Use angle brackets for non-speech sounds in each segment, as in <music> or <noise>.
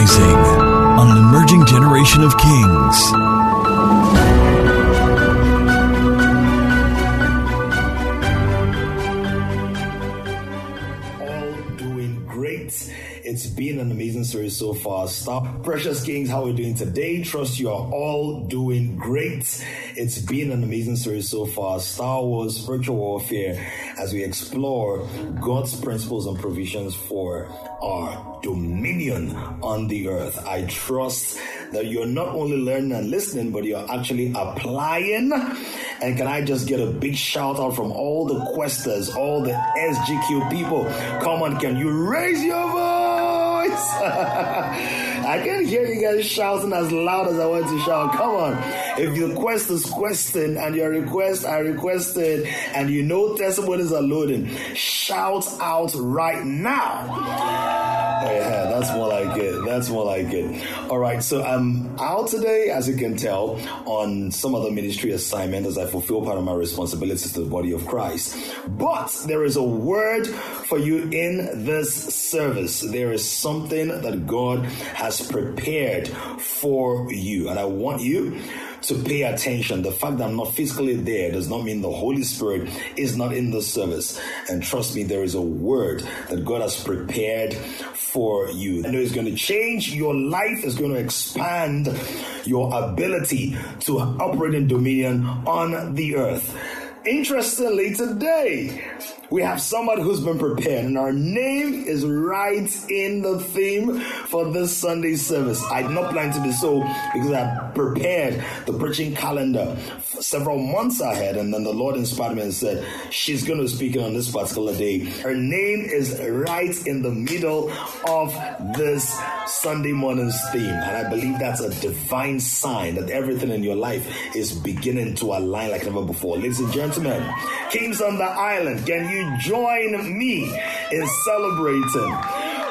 rising on an emerging generation of kings. all doing great. It's been an amazing series so far. Stop, precious kings, how are we doing today? Trust you are all doing great. It's been an amazing series so far. Star Wars Virtual Warfare as we explore God's principles and provisions for our dominion on the earth. I trust that you're not only learning and listening, but you're actually applying. And can I just get a big shout out from all the questers, all the SGQ people? Come on, can you raise your voice? <laughs> I can't hear you guys shouting as loud as I want to shout. Come on. If your quest is questing and your request are requested and you know testimonies are loading, shout out right now. Oh, yeah, that's more like it. That's more like it. All right, so I'm out today, as you can tell, on some other ministry assignment as I fulfill part of my responsibilities to the body of Christ. But there is a word for you in this service. There is something that God has prepared for you, and I want you to pay attention. The fact that I'm not physically there does not mean the Holy Spirit is not in the service. And trust me, there is a word that God has prepared for you. And it's going to change your life, it's going to expand your ability to operate in dominion on the earth. Interestingly, today we have somebody who's been prepared, and our name is right in the theme for this Sunday service. I did not plan to do so because I prepared the preaching calendar several months ahead, and then the Lord inspired me and said, She's going to speak on this particular day. Her name is right in the middle of this Sunday morning's theme, and I believe that's a divine sign that everything in your life is beginning to align like never before. Ladies and gentlemen, Kings on the Island, can you join me in celebrating?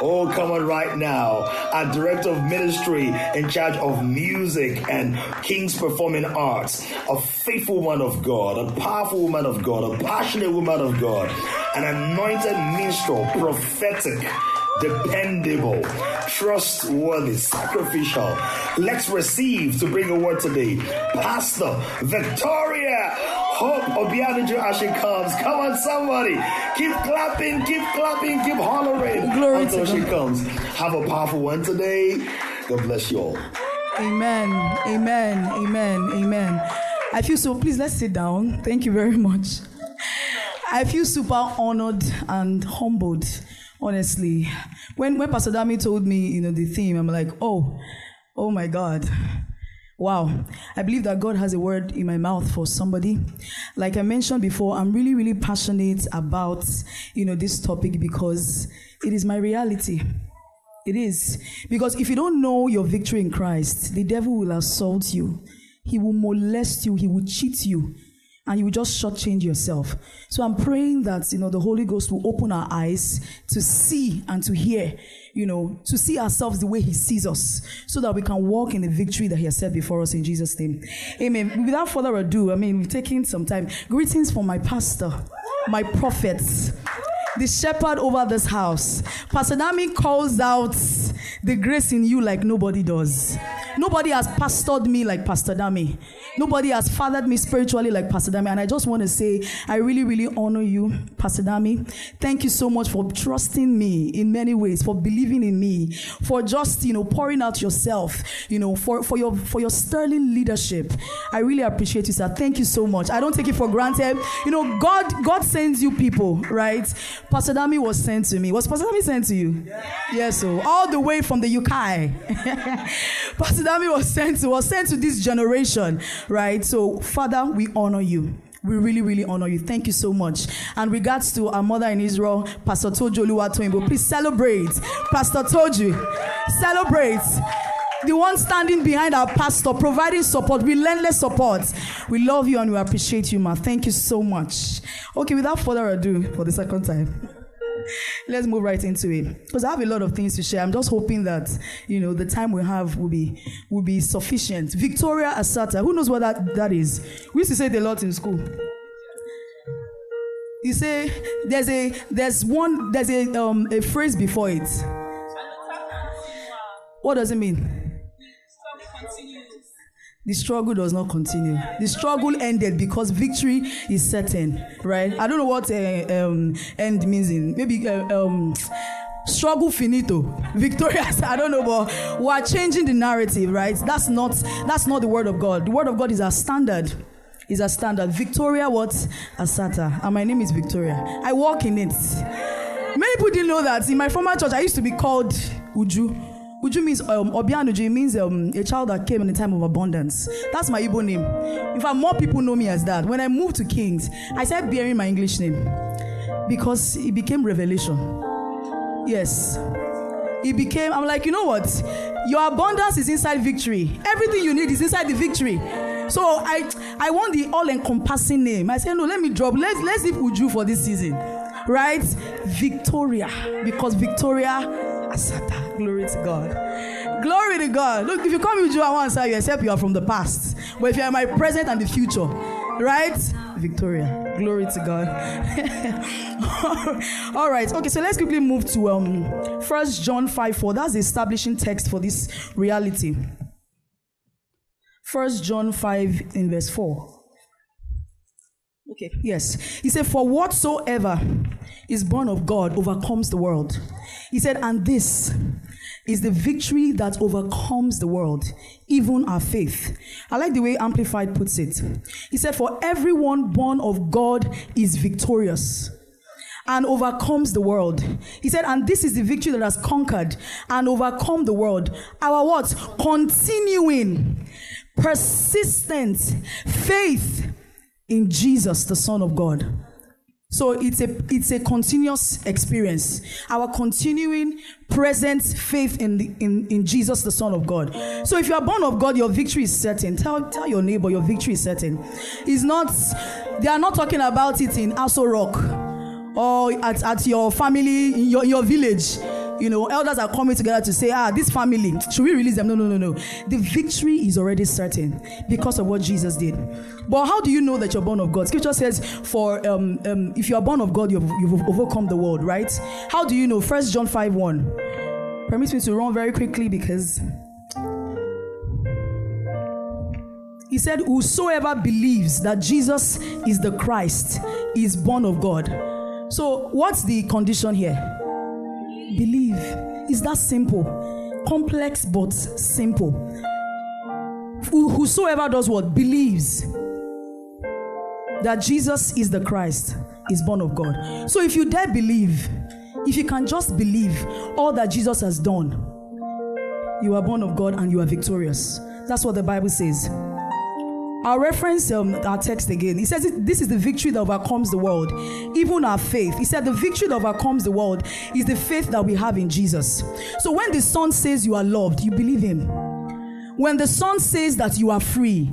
Oh, come on right now. Our director of ministry in charge of music and King's Performing Arts, a faithful woman of God, a powerful woman of God, a passionate woman of God, an anointed minstrel, prophetic, dependable, trustworthy, sacrificial. Let's receive to bring a word today. Pastor Victoria Hope Obianuju as she comes. Come on, somebody. Keep clapping, keep clapping, keep hollering Glory until to she comes. Have a powerful one today. God bless you all. Amen. Amen. Amen. Amen. I feel so. Please let's sit down. Thank you very much. I feel super honored and humbled, honestly. When when Pastor Dami told me, you know, the theme, I'm like, oh, oh my God. Wow. I believe that God has a word in my mouth for somebody. Like I mentioned before, I'm really, really passionate about, you know, this topic because it is my reality. It is. Because if you don't know your victory in Christ, the devil will assault you. He will molest you. He will cheat you. And you just shortchange yourself. So I'm praying that, you know, the Holy Ghost will open our eyes to see and to hear, you know, to see ourselves the way He sees us so that we can walk in the victory that He has set before us in Jesus' name. Amen. Without further ado, I mean, we've taken some time. Greetings from my pastor, my prophets, the shepherd over this house. Pastor Dami calls out the grace in you like nobody does. Nobody has pastored me like Pastor Dami. Nobody has fathered me spiritually like Pastor Dami. And I just want to say, I really, really honor you, Pastor Dami. Thank you so much for trusting me in many ways, for believing in me, for just, you know, pouring out yourself, you know, for, for your for your sterling leadership. I really appreciate you, sir. Thank you so much. I don't take it for granted. You know, God, God sends you people, right? Pastor Dami was sent to me. Was Pastor Dami sent to you? Yes, so all the way from the UK. <laughs> Pastor Dami was sent to was sent to this generation, right? So, Father, we honor you. We really, really honor you. Thank you so much. And regards to our mother in Israel, Pastor Toju Oluwatoyinbo, please celebrate. Pastor Toju, celebrate. The one standing behind our pastor, providing support, relentless support. We love you and we appreciate you, ma. Thank you so much. Okay, without further ado, for the second time. Let's move right into it because I have a lot of things to share. I'm just hoping that you know the time we have will be will be sufficient. Victoria Ascerta, who knows what that, that is? We used to say it a lot in school. You say there's a there's one there's a um a phrase before it. What does it mean? The struggle does not continue. The struggle ended because victory is certain, right? I don't know what uh, um, end means in maybe uh, um, struggle finito, <laughs> victorious. I don't know, but we are changing the narrative, right? That's not that's not the word of God. The word of God is our standard. Is a standard. Victoria what? Ascerta. And my name is Victoria. I walk in it. Many people didn't know that. In my former church, I used to be called Uju. Uju means um, Obianuju. Means um, a child that came in a time of abundance. That's my Igbo name. In fact, more people know me as that. When I moved to Kings, I started bearing my English name because it became revelation. Yes. It became, I'm like, you know what? Your abundance is inside victory. Everything you need is inside the victory. So I I want the all-encompassing name. I said, no, let me drop. Let's let's leave Uju for this season. Right? Victoria. Because Victoria Glory to God. Glory to God. Look, if you come with to say you except you are from the past. But if you are my present and the future, right? Victoria. Glory to God. <laughs> All right. Okay, so let's quickly move to um First John 5 4. That's the establishing text for this reality. First John 5 in verse 4. Okay, yes. He said, For whatsoever is born of God overcomes the world. He said, And this is the victory that overcomes the world, even our faith. I like the way Amplified puts it. He said, For everyone born of God is victorious and overcomes the world. He said, and this is the victory that has conquered and overcome the world. Our what? Continuing, persistent faith in Jesus, the Son of God. So it's a it's a continuous experience. Our continuing present faith in the, in, in Jesus, the Son of God. So if you are born of God, your victory is certain. Tell tell your neighbor your victory is certain. It's not they are not talking about it in Aso Rock or at, at your family, in your, your village you know, elders are coming together to say, ah, this family, should we release them? No, no, no, no. The victory is already certain because of what Jesus did. But how do you know that you're born of God? Scripture says, for um, um, if you are born of God, you've, you've overcome the world, right? How do you know? First John 5 1. Permit me to run very quickly because he said, Whosoever believes that Jesus is the Christ is born of God. So, what's the condition here? Believe. It's that simple. Complex but simple. Whosoever does what? Believes that Jesus is the Christ is born of God. So if you dare believe, if you can just believe all that Jesus has done, you are born of God and you are victorious. That's what the Bible says. I'll reference um, our text again. He says, This is the victory that overcomes the world, even our faith. He said, The victory that overcomes the world is the faith that we have in Jesus. So when the Son says you are loved, you believe Him. When the Son says that you are free,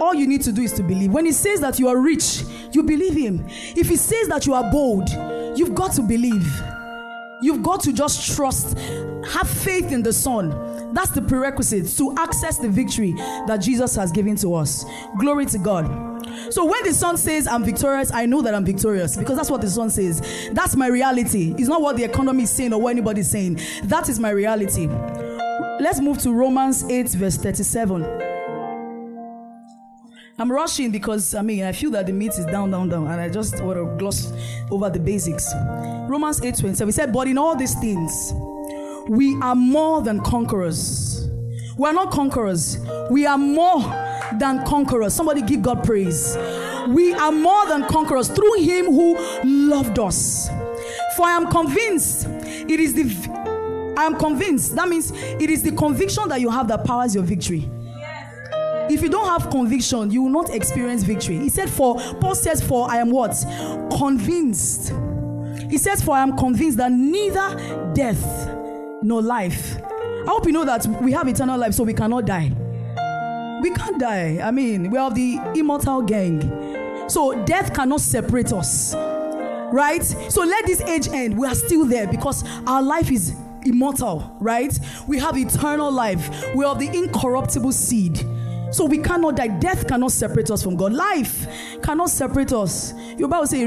all you need to do is to believe. When He says that you are rich, you believe Him. If He says that you are bold, you've got to believe. You've got to just trust, have faith in the Son that's the prerequisite to access the victory that Jesus has given to us. Glory to God. So when the son says I'm victorious, I know that I'm victorious because that's what the son says. That's my reality. It's not what the economy is saying or what anybody's saying. That is my reality. Let's move to Romans 8, verse 37. I'm rushing because I mean I feel that the meat is down, down, down, and I just want to gloss over the basics. Romans 8 27 we said, But in all these things, we are more than conquerors. We are not conquerors. We are more than conquerors. Somebody give God praise. We are more than conquerors through Him who loved us. For I am convinced it is the I am convinced. That means it is the conviction that you have that powers your victory. If you don't have conviction, you will not experience victory. He said, For Paul says, For I am what? Convinced. He says, For I am convinced that neither death no life. I hope you know that we have eternal life, so we cannot die. We can't die. I mean, we are of the immortal gang. So death cannot separate us. Right? So let this age end. We are still there because our life is immortal, right? We have eternal life. We are of the incorruptible seed. So we cannot die. Death cannot separate us from God. Life cannot separate us. Your Bible says,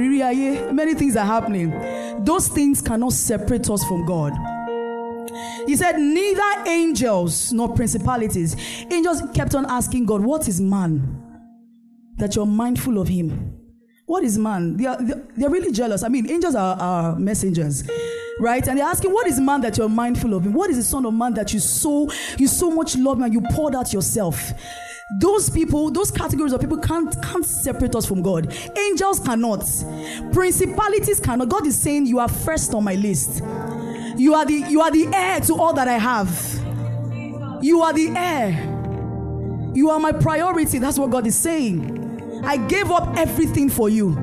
many things are happening. Those things cannot separate us from God. He said, Neither angels nor principalities. Angels kept on asking God, What is man? That you're mindful of him. What is man? They are, they're really jealous. I mean, angels are, are messengers, right? And they're asking, What is man that you're mindful of him? What is the son of man that you so you so much love and you poured out yourself? Those people, those categories of people can't can't separate us from God. Angels cannot. Principalities cannot. God is saying, You are first on my list. You are the you are the heir to all that I have. You are the heir. You are my priority. That's what God is saying. I gave up everything for you.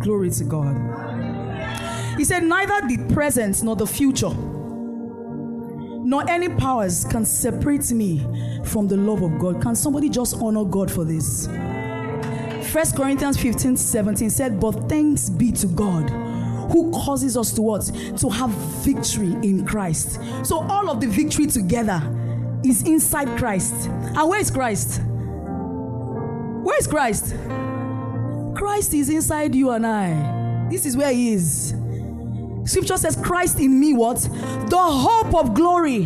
Glory to God. He said, Neither the present nor the future, nor any powers can separate me from the love of God. Can somebody just honor God for this? First Corinthians 15 17 said, But thanks be to God who causes us to what? To have victory in Christ. So all of the victory together is inside Christ. And where is Christ? Where is Christ? Christ is inside you and I. This is where he is. Scripture says, Christ in me, what? The hope of glory.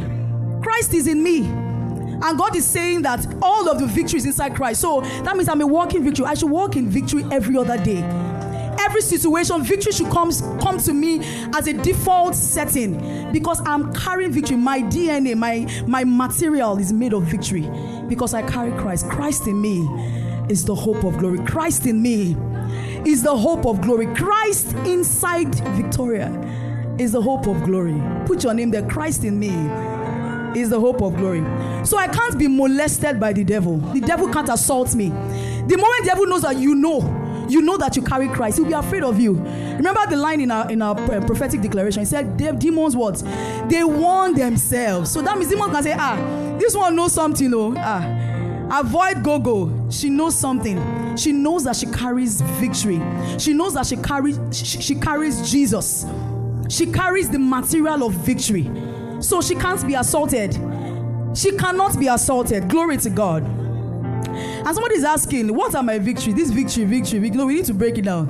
Christ is in me. And God is saying that all of the victory is inside Christ. So that means I'm a walking victory. I should walk in victory every other day every situation, victory should come, come to me as a default setting because I'm carrying victory. My DNA, my, my material is made of victory because I carry Christ. Christ in me is the hope of glory. Christ in me is the hope of glory. Christ inside Victoria is the hope of glory. Put your name there. Christ in me is the hope of glory. So I can't be molested by the devil. The devil can't assault me. The moment the devil knows that you know, you know that you carry Christ, he'll be afraid of you. Remember the line in our in our uh, prophetic declaration. He said, "Demons what? They warn themselves." So that means demons can say, "Ah, this one knows something, oh ah." Avoid Gogo. She knows something. She knows that she carries victory. She knows that she carries she, she carries Jesus. She carries the material of victory. So she can't be assaulted. She cannot be assaulted. Glory to God. And somebody is asking, What are my victories? This victory, victory, victory. No, we need to break it down.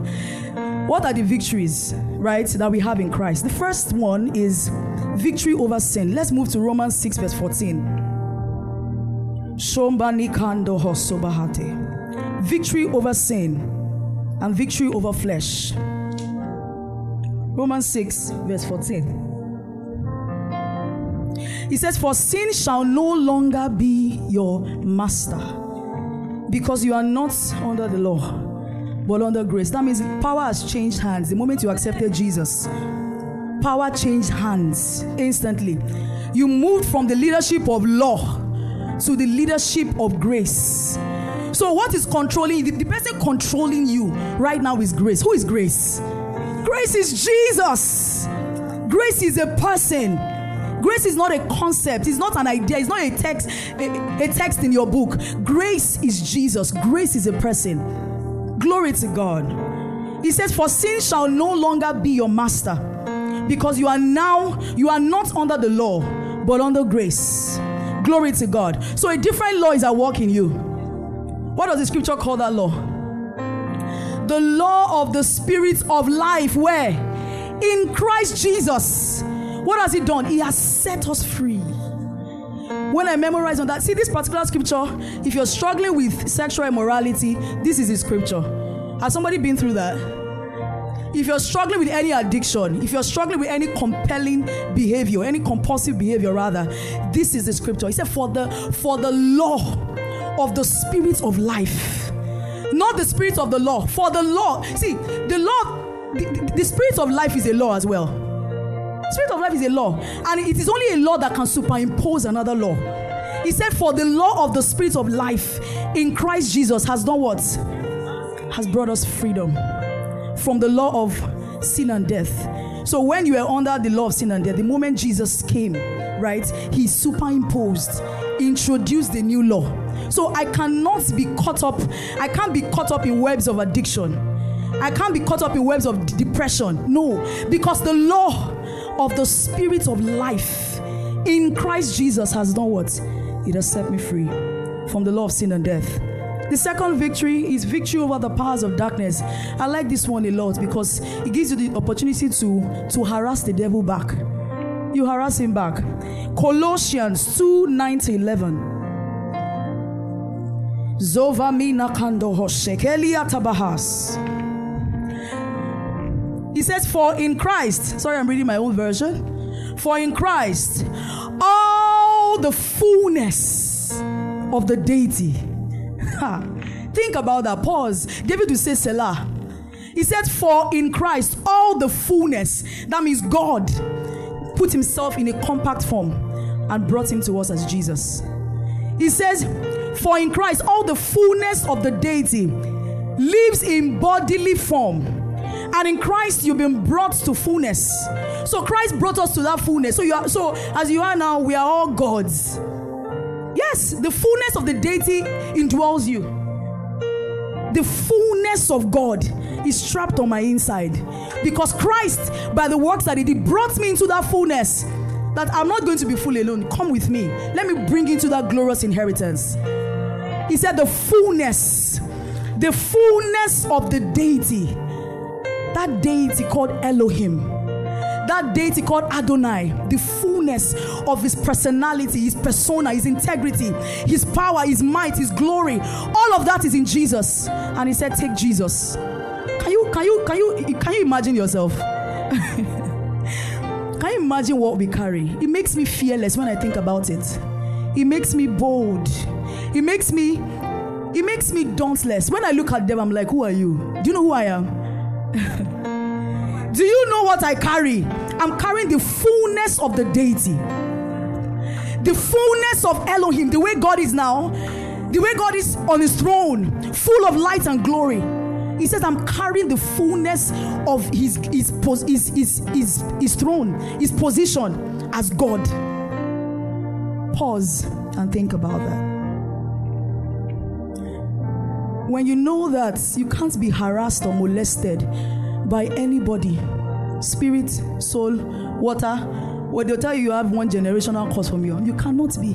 What are the victories, right, that we have in Christ? The first one is victory over sin. Let's move to Romans 6, verse 14. Shombani kando hosobahate. Victory over sin and victory over flesh. Romans 6, verse 14. He says, For sin shall no longer be your master because you are not under the law, but under grace. That means power has changed hands. The moment you accepted Jesus, power changed hands instantly. You moved from the leadership of law to the leadership of grace. So, what is controlling the, the person controlling you right now is grace. Who is grace? Grace is Jesus. Grace is a person. Grace is not a concept, it's not an idea, it's not a text, a, a text in your book. Grace is Jesus, grace is a person. Glory to God. He says, For sin shall no longer be your master, because you are now, you are not under the law, but under grace. Glory to God. So a different law is at work in you. What does the scripture call that law? The law of the spirit of life, where? In Christ Jesus. What has He done? He has set us free. When I memorize on that, see this particular scripture, if you're struggling with sexual immorality, this is the scripture. Has somebody been through that? If you're struggling with any addiction, if you're struggling with any compelling behavior, any compulsive behavior rather, this is the scripture. He said, For the for the law of the spirit of life. Not the spirit of the law. For the law. See, the law, the, the spirit of life is a law as well. Spirit of life is a law, and it is only a law that can superimpose another law. He said, For the law of the spirit of life in Christ Jesus has done what? Has brought us freedom from the law of sin and death. So when you were under the law of sin and death, the moment Jesus came, right, he superimposed, introduced the new law. So I cannot be caught up, I can't be caught up in webs of addiction. I can't be caught up in webs of depression. No, because the law of the spirit of life in Christ Jesus has done what? It has set me free from the law of sin and death. The second victory is victory over the powers of darkness. I like this one a lot because it gives you the opportunity to, to harass the devil back. you harass him back. Colossians 2 9 to 11. Zova mina kando hoshekelia tabahas. He says, For in Christ, sorry, I'm reading my own version. For in Christ, all the fullness of the deity. Think about that. Pause. David will say, Selah. He said, For in Christ, all the fullness, that means God, put himself in a compact form and brought him to us as Jesus. He says, For in Christ, all the fullness of the deity lives in bodily form. And in Christ, you've been brought to fullness. So Christ brought us to that fullness. So you are so as you are now, we are all gods. Yes, the fullness of the deity indwells you. The fullness of God is trapped on my inside. Because Christ, by the works that He did, brought me into that fullness. That I'm not going to be full alone. Come with me. Let me bring you into that glorious inheritance. He said, The fullness, the fullness of the deity. That deity called Elohim that deity called Adonai, the fullness of his personality, his persona, his integrity, his power, his might, his glory, all of that is in Jesus. And he said, Take Jesus. Can you can you can you can you imagine yourself? <laughs> can you imagine what we carry? It makes me fearless when I think about it. It makes me bold. It makes me it makes me dauntless. When I look at them, I'm like, who are you? Do you know who I am? <laughs> Do you know what I carry? I'm carrying the fullness of the deity. The fullness of Elohim, the way God is now, the way God is on his throne, full of light and glory. He says, I'm carrying the fullness of his, his, his, his, his, his throne, his position as God. Pause and think about that. When you know that you can't be harassed or molested by anybody spirit, soul, water. When they'll tell you you have one generational curse from you, you cannot be.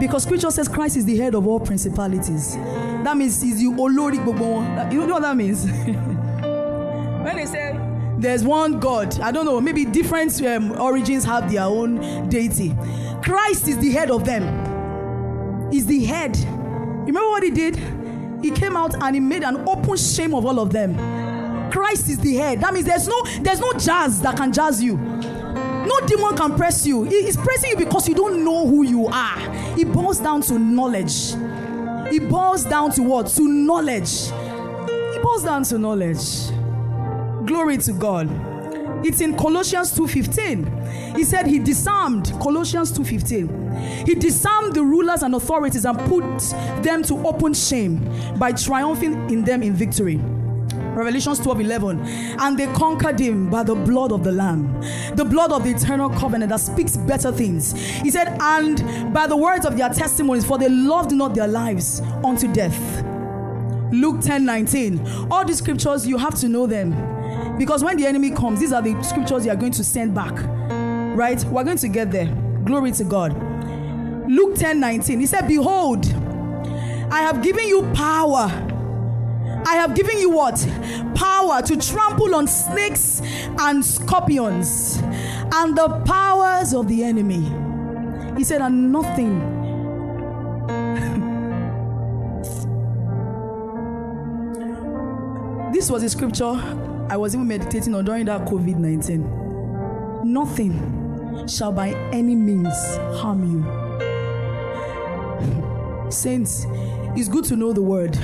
Because scripture says Christ is the head of all principalities. That means he's you olori gbogbo You know what that means? <laughs> when they say there's one God, I don't know, maybe different um, origins have their own deity. Christ is the head of them. is the head. Remember what he did? He came out and he made an open shame of all of them. Christ is the head. That means there's no there's no jazz that can jazz you. No demon can press you. He's pressing you because you don't know who you are. It boils down to knowledge. It boils down to what? To knowledge. It boils down to knowledge. Glory to God. It's in Colossians 2:15. He said he disarmed Colossians 2:15. He disarmed the rulers and authorities and put them to open shame by triumphing in them in victory. Revelations 12 11. And they conquered him by the blood of the Lamb, the blood of the eternal covenant that speaks better things. He said, And by the words of their testimonies, for they loved not their lives unto death. Luke 10 19. All these scriptures, you have to know them. Because when the enemy comes, these are the scriptures you are going to send back. Right? We're going to get there. Glory to God. Luke 10 19. He said, Behold, I have given you power I have given you what? Power to trample on snakes and scorpions and the powers of the enemy. He said, and nothing. <laughs> this was a scripture I was even meditating on during that COVID 19. Nothing shall by any means harm you. Saints, it's good to know the word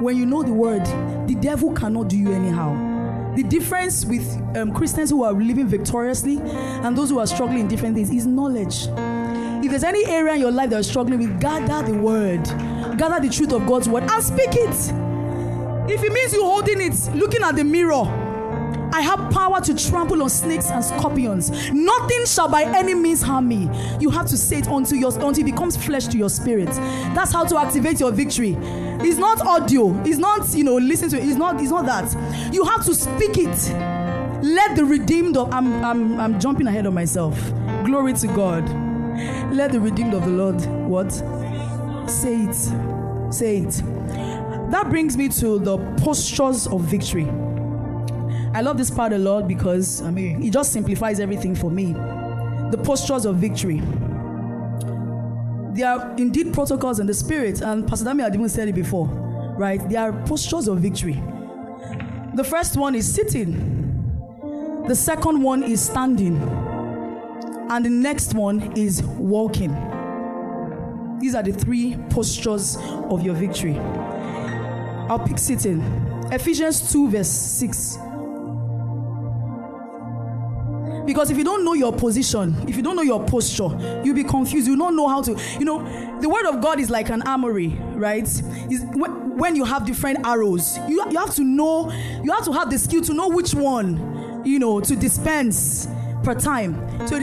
when you know the word, the devil cannot do you anyhow. The difference with um, Christians who are living victoriously and those who are struggling in different things is knowledge. If there's any area in your life that you're struggling with, gather the word, gather the truth of God's word, and speak it. If it means you holding it, looking at the mirror, I have power to trample on snakes and scorpions. Nothing shall by any means harm me. You have to say it until, your, until it becomes flesh to your spirit. That's how to activate your victory. It's not audio. It's not, you know, listen to it. It's not, it's not that. You have to speak it. Let the redeemed of I'm I'm I'm jumping ahead of myself. Glory to God. Let the redeemed of the Lord what? Say it. Say it. That brings me to the postures of victory. I love this part a lot because I mean it just simplifies everything for me. the postures of victory. There are indeed protocols in the spirit, and Pastor Dami had even said it before, right? There are postures of victory. The first one is sitting, the second one is standing, and the next one is walking. These are the three postures of your victory. I'll pick sitting. Ephesians 2, verse 6. Because if you don't know your position, if you don't know your posture, you'll be confused. You don't know how to, you know, the word of God is like an armory, right? Is when you have different arrows, you, you have to know, you have to have the skill to know which one, you know, to dispense per time. So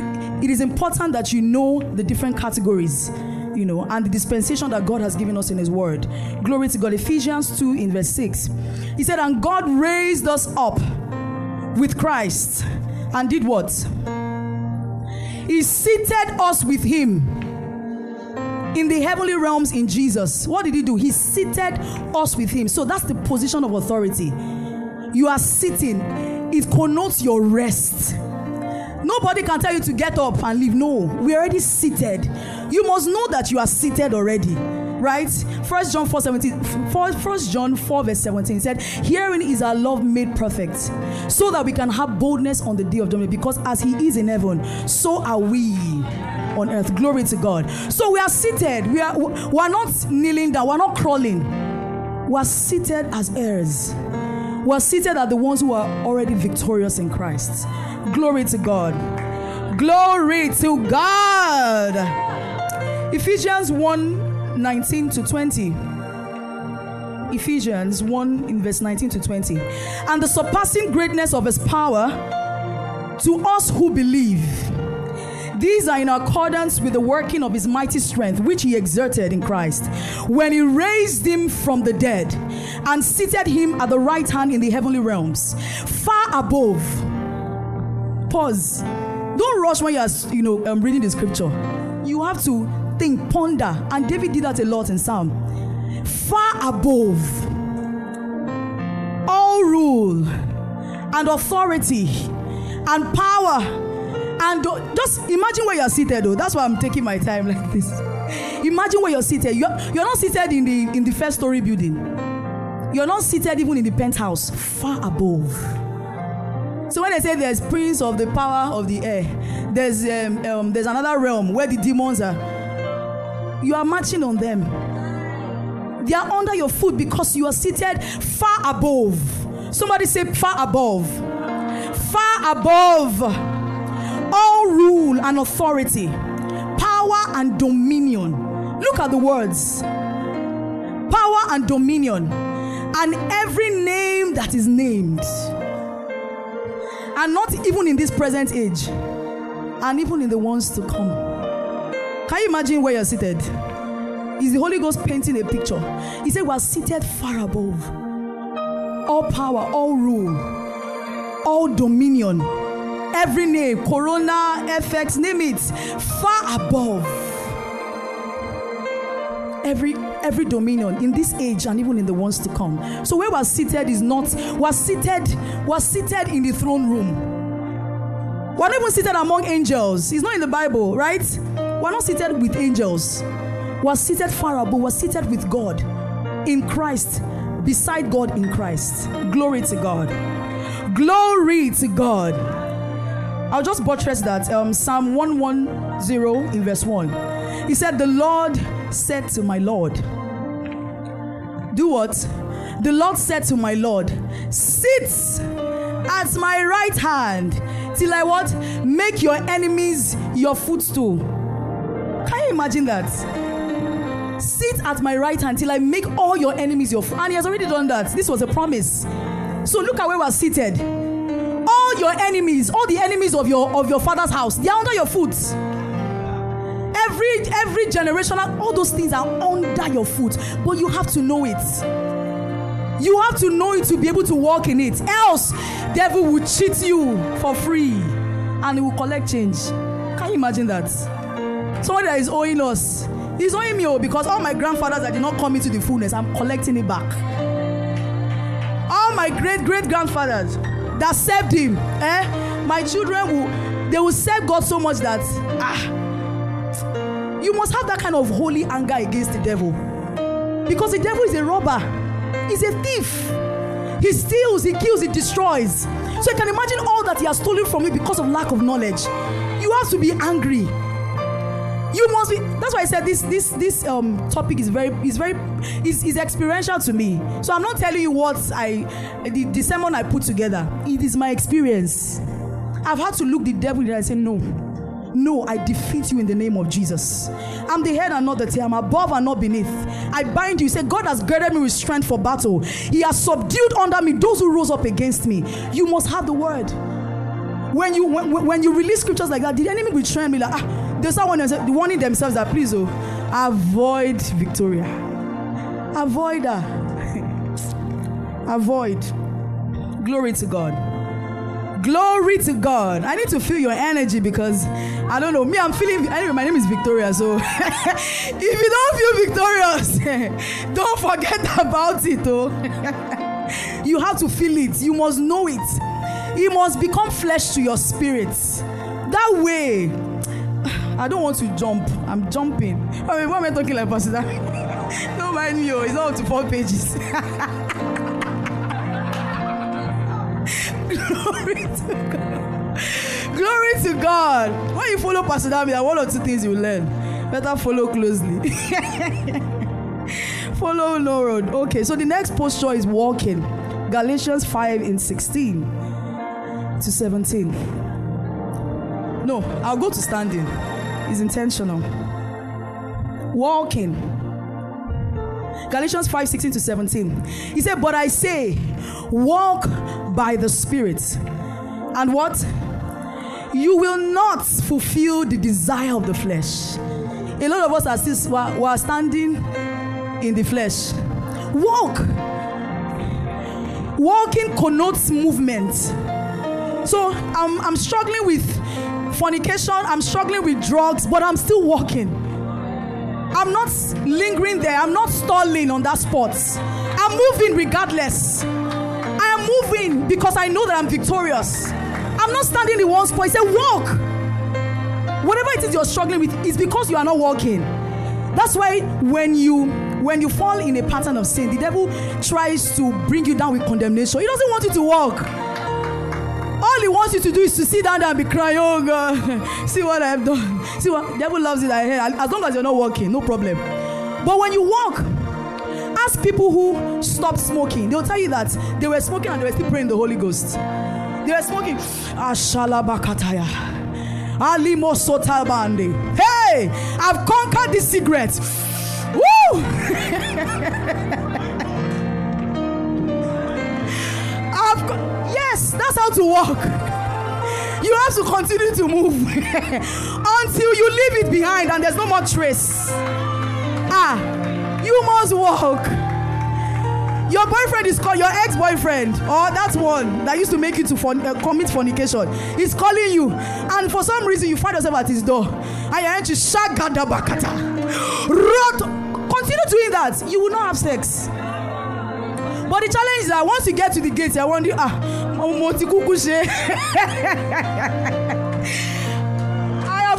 it is important that you know the different categories you know, and the dispensation that God has given us in His Word. Glory to God. Ephesians 2 in verse 6. He said, And God raised us up with Christ and did what? He seated us with Him in the heavenly realms in Jesus. What did He do? He seated us with Him. So that's the position of authority. You are sitting, it connotes your rest. Nobody can tell you to get up and leave. No, we're already seated. You must know that you are seated already right? First John 4 17, First John 4 verse 17 said, Herein is our love made perfect, so that we can have boldness on the day of judgment, because as he is in heaven, so are we on earth. Glory to God. So we are seated, we are we are not kneeling down, we're not crawling, we are seated as heirs. We are seated as the ones who are already victorious in Christ. Glory to God. Glory to God. Ephesians 1 19 to 20. Ephesians 1 in verse 19 to 20. And the surpassing greatness of his power to us who believe. These are in accordance with the working of his mighty strength, which he exerted in Christ, when he raised him from the dead and seated him at the right hand in the heavenly realms, far above. Pause. Don't rush when you are, you know, um, reading the scripture. You have to think, ponder. And David did that a lot in Psalm. Far above all rule and authority and power. And just imagine where you're seated, though. That's why I'm taking my time <laughs> like this. Imagine where you're seated. You're, you're not seated in the in the first story building. You're not seated even in the penthouse. Far above. So when they say there's prince of the power of the air, there's um, um, there's another realm where the demons are you are marching on them. They are under your foot because you are seated far above. Somebody say, far above. Far above all rule and authority, power and dominion. Look at the words power and dominion, and every name that is named. And not even in this present age, and even in the ones to come. Can you imagine where you're seated? Is the Holy Ghost painting a picture? He said, We are seated far above all power, all rule, all dominion, every name, Corona, FX, name it, far above every every dominion in this age and even in the ones to come. So where we're seated is not we're seated we're seated in the throne room. We're not even seated among angels. It's not in the Bible, right? We're not seated with angels. We're seated far above. We're seated with God in Christ, beside God in Christ. Glory to God. Glory to God. I'll just buttress that. Um, Psalm 110 in verse 1. He said, The Lord said to my Lord, Do what? The Lord said to my Lord, Sit at my right hand till I what? Make your enemies your footstool. You imagine that? Sit at my right hand till I make all your enemies your friend. And he has already done that. This was a promise. So look at where we're seated. All your enemies, all the enemies of your of your father's house, they are under your foot. Every every generation, all those things are under your foot. But you have to know it. You have to know it to be able to walk in it. Else, devil will cheat you for free and he will collect change. Can you imagine that? Somebody that is owing us. He's owing me oh, because all my grandfathers that did not come into the fullness, I'm collecting it back. All my great great grandfathers that served him, eh? My children will they will serve God so much that ah you must have that kind of holy anger against the devil. Because the devil is a robber, he's a thief. He steals, he kills, he destroys. So you can imagine all that he has stolen from you because of lack of knowledge. You have to be angry. You must be. That's why I said this. This this um topic is very is very is, is experiential to me. So I'm not telling you what I the, the sermon I put together. It is my experience. I've had to look the devil in the eye and say no no, I defeat you in the name of Jesus. I'm the head and not the tail. I'm above and not beneath. I bind you. Say, God has girded me with strength for battle. He has subdued under me those who rose up against me. You must have the word. When you when, when you release scriptures like that, did the enemy betray me? Like ah, they start warning, warning themselves that please oh, avoid Victoria. Avoid her. <laughs> avoid. Glory to God. Glory to God. I need to feel your energy because I don't know. Me, I'm feeling. Anyway, my name is Victoria. So <laughs> if you don't feel victorious, <laughs> don't forget about it. Oh, you have to feel it. You must know it. It must become flesh to your spirit. That way, I don't want to jump. I'm jumping. I mean, what am I talking like, Pastor? <laughs> don't mind me. Oh, it's not up to four pages. <laughs> Glory to God. Glory to God. When you follow Pastor Dami, there are one or two things you learn. Better follow closely. <laughs> follow no road. Okay, so the next posture is walking. Galatians 5 in 16 to 17. No, I'll go to standing. It's intentional. Walking. Galatians 5 16 to 17. He said, But I say, walk by the Spirit. And what? You will not fulfill the desire of the flesh. A lot of us are still we are standing in the flesh. Walk. Walking connotes movement. So I'm, I'm struggling with fornication, I'm struggling with drugs, but I'm still walking. I'm not lingering there, I'm not stalling on that spot. I'm moving regardless I am moving because I know that I'm victorious. I'm not standing in one spot. He said, Walk. Whatever it is you're struggling with is because you are not walking. That's why when you when you fall in a pattern of sin, the devil tries to bring you down with condemnation. He doesn't want you to walk. Wants you to do is to sit down there and be crying, oh God, <laughs> see what I've done. See what the devil loves it. I hear as long as you're not walking, no problem. But when you walk, ask people who stopped smoking. They'll tell you that they were smoking and they were still praying the Holy Ghost. They were smoking. Ashalabakataya. Alimo sotabande. Hey, I've conquered this cigarette. Woo! <laughs> I've yes, that's how to walk. You have to continue to move <laughs> until you leave it behind and there's no more trace. Ah, you must walk. Your boyfriend is called your ex-boyfriend, or that one that used to make you to uh, commit fornication. He's calling you, and for some reason you find yourself at his door, and you're shagada bakata. Rot. Continue doing that, you will not have sex. But the challenge is that once you get to the gate, I wonder, ah,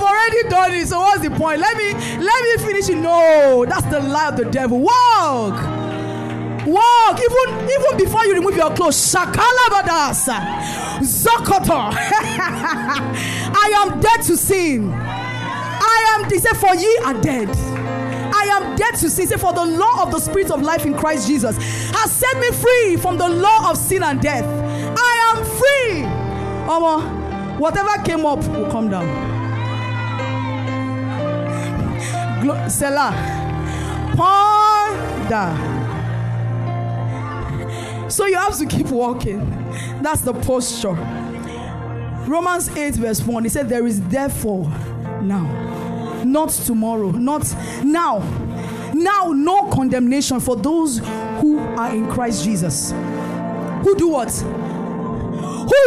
already done it. So what's the point? Let me let me finish it. No, that's the lie of the devil. Walk. Walk. Even even before you remove your clothes. Shakalabadasa. Zokoto. <laughs> I am dead to sin. I am, he said, for ye are dead. I am dead to sin. Say, for the law of the Spirit of life in Christ Jesus has set me free from the law of sin and death. Free. Um, whatever came up will come down. Selah. Ponder. So you have to keep walking. That's the posture. Romans 8, verse 1. He said, There is therefore now, not tomorrow, not now. Now, no condemnation for those who are in Christ Jesus. Who do what?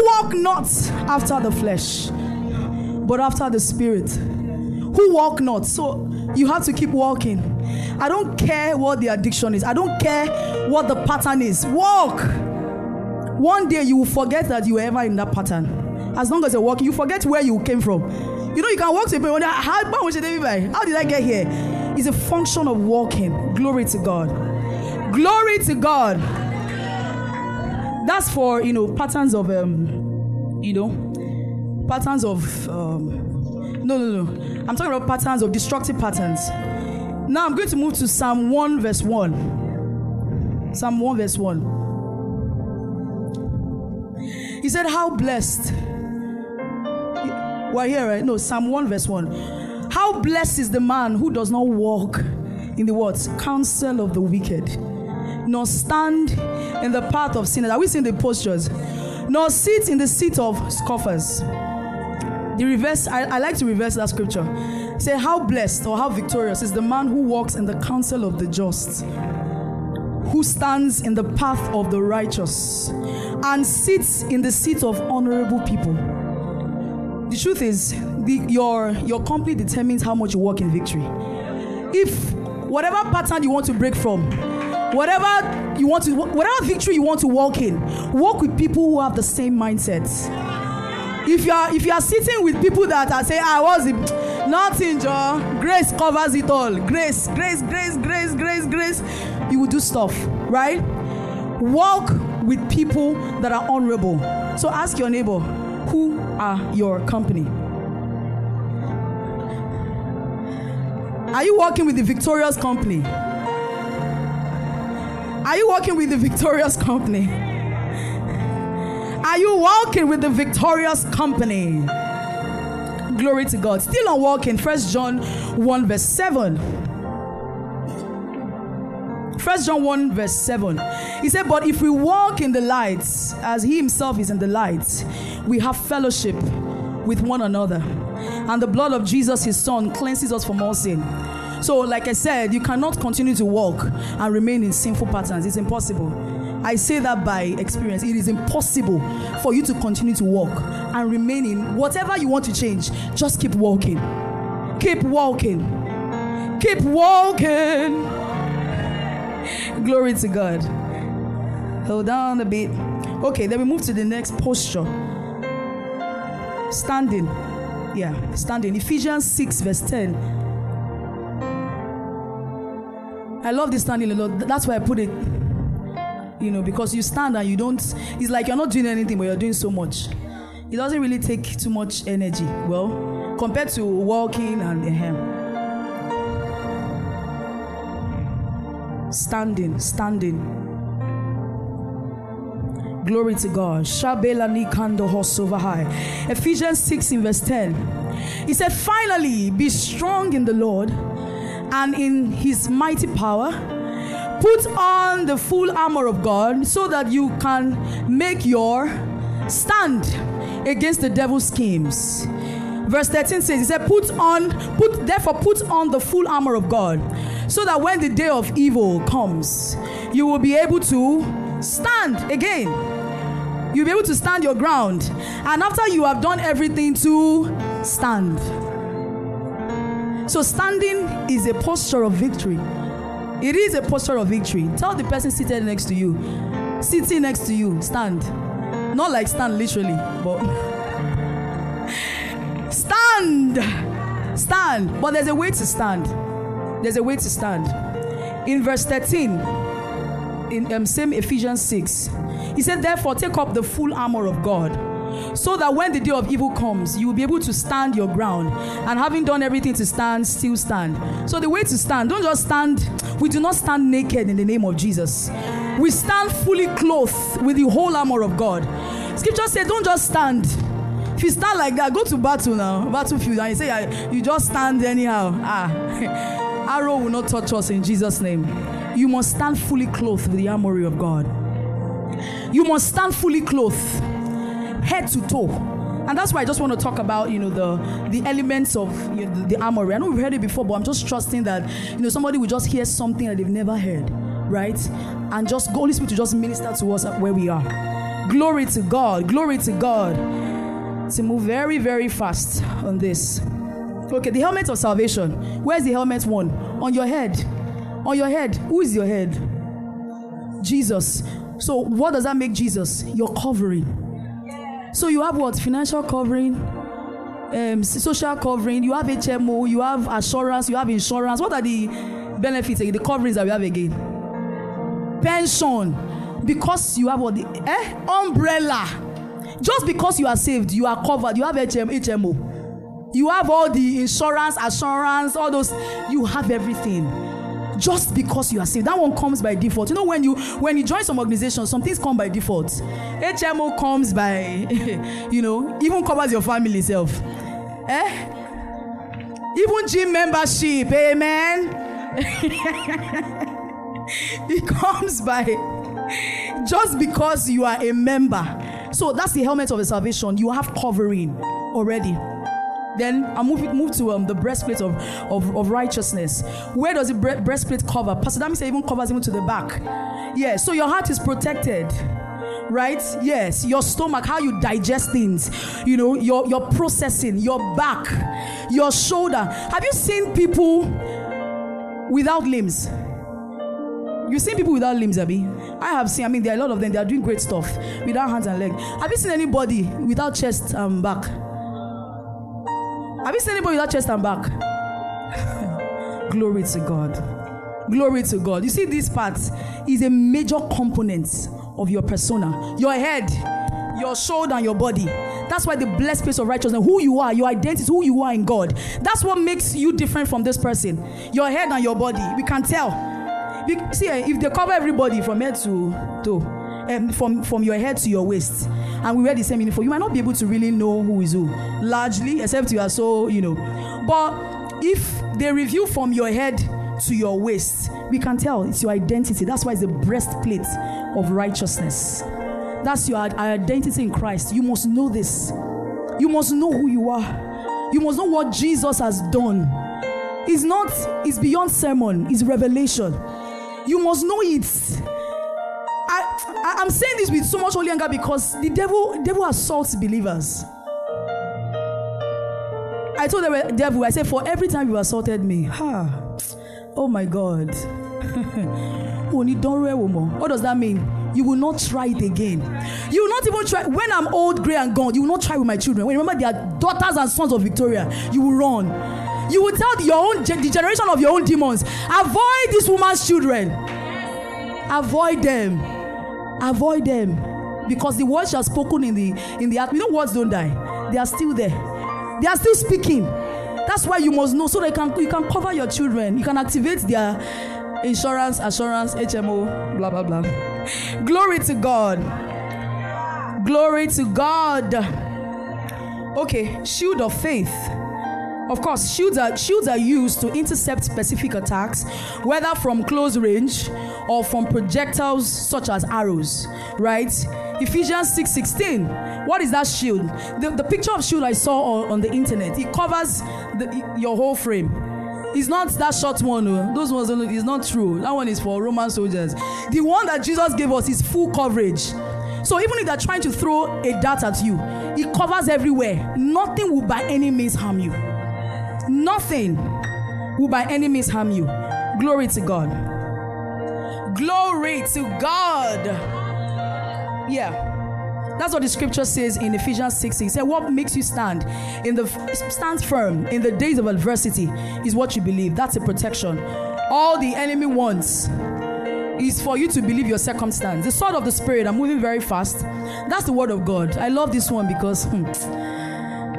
Walk not after the flesh, but after the spirit. Who walk not. So you have to keep walking. I don't care what the addiction is, I don't care what the pattern is. Walk. One day you will forget that you were ever in that pattern. As long as you're walking, you forget where you came from. You know, you can walk to a point wonder ah, how, how did I get here? It's a function of walking. Glory to God. Glory to God. That's for you know patterns of um, you know, patterns of um, no no no. I'm talking about patterns of destructive patterns. Now I'm going to move to Psalm 1 verse 1. Psalm 1 verse 1. He said, How blessed. We're here, right? No, Psalm 1 verse 1. How blessed is the man who does not walk in the words counsel of the wicked, nor stand in the path of sinners. Are we seeing the postures? Nor sit in the seat of scoffers. The reverse, I, I like to reverse that scripture. Say, How blessed or how victorious is the man who walks in the counsel of the just, who stands in the path of the righteous, and sits in the seat of honorable people. The truth is, the, your, your company determines how much you walk in victory. If whatever pattern you want to break from, whatever you want to, whatever victory you want to walk in, walk with people who have the same mindsets. If you are if you are sitting with people that are saying, ah, "I was Nothing, Joe. Grace covers it all. Grace, grace, grace, grace, grace, grace. You will do stuff, right? Walk with people that are honorable. So ask your neighbor, who are your company? Are you working with the victorious company? Are you working with the victorious company? Are you walking with the victorious company? Glory to God. Still on walking, First John 1, verse 7. First John 1, verse 7. He said, But if we walk in the light, as he himself is in the light, we have fellowship with one another. And the blood of Jesus, his son, cleanses us from all sin. So, like I said, you cannot continue to walk and remain in sinful patterns. It's impossible. I say that by experience. It is impossible for you to continue to walk and remain in whatever you want to change. Just keep walking. Keep walking. Keep walking. Glory to God. Hold on a bit. Okay, then we move to the next posture. Standing. Yeah, standing. Ephesians 6, verse 10. I love this standing a lot. That's why I put it you know, because you stand and you don't, it's like you're not doing anything, but you're doing so much. It doesn't really take too much energy. Well, compared to walking and ahem. Standing, standing. Glory to God. Ephesians 6 in verse 10. He said, Finally, be strong in the Lord and in his mighty power Put on the full armor of God so that you can make your stand against the devil's schemes. Verse 13 says, He said, Put on, put therefore put on the full armor of God, so that when the day of evil comes, you will be able to stand again. You'll be able to stand your ground. And after you have done everything to stand. So standing is a posture of victory. It is a posture of victory. Tell the person seated next to you, sitting next to you, stand. Not like stand literally, but <laughs> stand. Stand. But there's a way to stand. There's a way to stand. In verse 13, in um, same Ephesians 6, he said, Therefore, take up the full armor of God so that when the day of evil comes, you will be able to stand your ground. And having done everything to stand, still stand. So the way to stand, don't just stand, we do not stand naked in the name of Jesus. We stand fully clothed with the whole armor of God. Scripture says, don't just stand. If you stand like that, go to battle now, battlefield, and you say you just stand anyhow. Ah, <laughs> arrow will not touch us in Jesus' name. You must stand fully clothed with the armory of God. You must stand fully clothed head to toe. And that's why I just want to talk about, you know, the the elements of you know, the, the armory. I know we've heard it before, but I'm just trusting that, you know, somebody will just hear something that they've never heard, right? And just Holy Spirit to just minister to us where we are. Glory to God. Glory to God. To move very, very fast on this. Okay, the helmet of salvation. Where's the helmet one? On your head. On your head. Who is your head? Jesus. So, what does that make Jesus? Your covering So you have what? Financial covering, um, social covering, you have HMO, you have assurance, you have insurance. What are the benefits, the coverings that we have again? Pension. Because you have what? The, eh? Umbrella. Just because you are saved, you are covered. You have HM, HMO. You have all the insurance, assurance, all those. You have everything just because you are saved. That one comes by default. You know, when you when you join some organization, some things come by default. HMO comes by, <laughs> you know, even covers your family self. Eh? Even gym membership, amen. <laughs> it comes by just because you are a member. So that's the helmet of the salvation. You have covering already. Then I move it move to um, the breastplate of, of, of righteousness. Where does the breastplate cover? Pastor Dami said even covers even to the back. Yeah, so your heart is protected. Right? Yes, your stomach, how you digest things, you know, your your processing, your back, your shoulder. Have you seen people without limbs? You've seen people without limbs, Abby. I have seen, I mean, there are a lot of them, they are doing great stuff without hands and legs. Have you seen anybody without chest and back? Have you seen anybody without chest and back? <laughs> Glory to God. Glory to God. You see, this part is a major component of your persona. Your head, your shoulder, and your body. That's why the breastplate of righteousness, who you are, your identity, who you are in God. That's what makes you different from this person. Your head and your body. We can tell. See, eh, if they cover everybody from head to toe, um, from, from your head to your waist, and we wear the same uniform, you might not be able to really know who is who, largely, except you are so, you know. But if they review from your head to your waist, we can tell it's your identity. That's why it's the breastplate of righteousness. That's your identity in Christ. You must know this. You must know who you are. You must know what Jesus has done. It's not, it's beyond sermon, it's revelation. You must know it. I, I, am saying this with so much holy anger because the devil, devil assaults believers. I told the devil, I said, for every time you assaulted me, ha, oh my God. <laughs> what does that mean? You will not try it again. You will not even try. When I'm old, gray, and gone, you will not try with my children. When remember they are daughters and sons of Victoria, you will run. You will tell your own the generation of your own demons, avoid this woman's children. Avoid them. Avoid them. Because the words are spoken in the in the act. You know words don't die. They are still there. They are still speaking. That's why you must know so that you can you can cover your children. You can activate their insurance, assurance, HMO, blah blah blah. Glory to God. Glory to God. Okay, shield of faith. Of course, shields are, shields are used to intercept specific attacks, whether from close range or from projectiles such as arrows, right? Ephesians 6 16. What is that shield? The, the picture of shield I saw on, on the internet, it covers the, your whole frame. It's not that short one. No. Those ones oh, is not true. That one is for Roman soldiers. The one that Jesus gave us is full coverage. So even if they're trying to throw a dart at you, it covers everywhere. Nothing will by any means harm you. Nothing will by any means harm you. Glory to God. Glory to God. Yeah. That's what the scripture says in Ephesians 6. He said, What makes you stand in the stand firm in the days of adversity is what you believe. That's a protection. All the enemy wants is for you to believe your circumstance. The sword of the spirit, I'm moving very fast. That's the word of God. I love this one because hmm,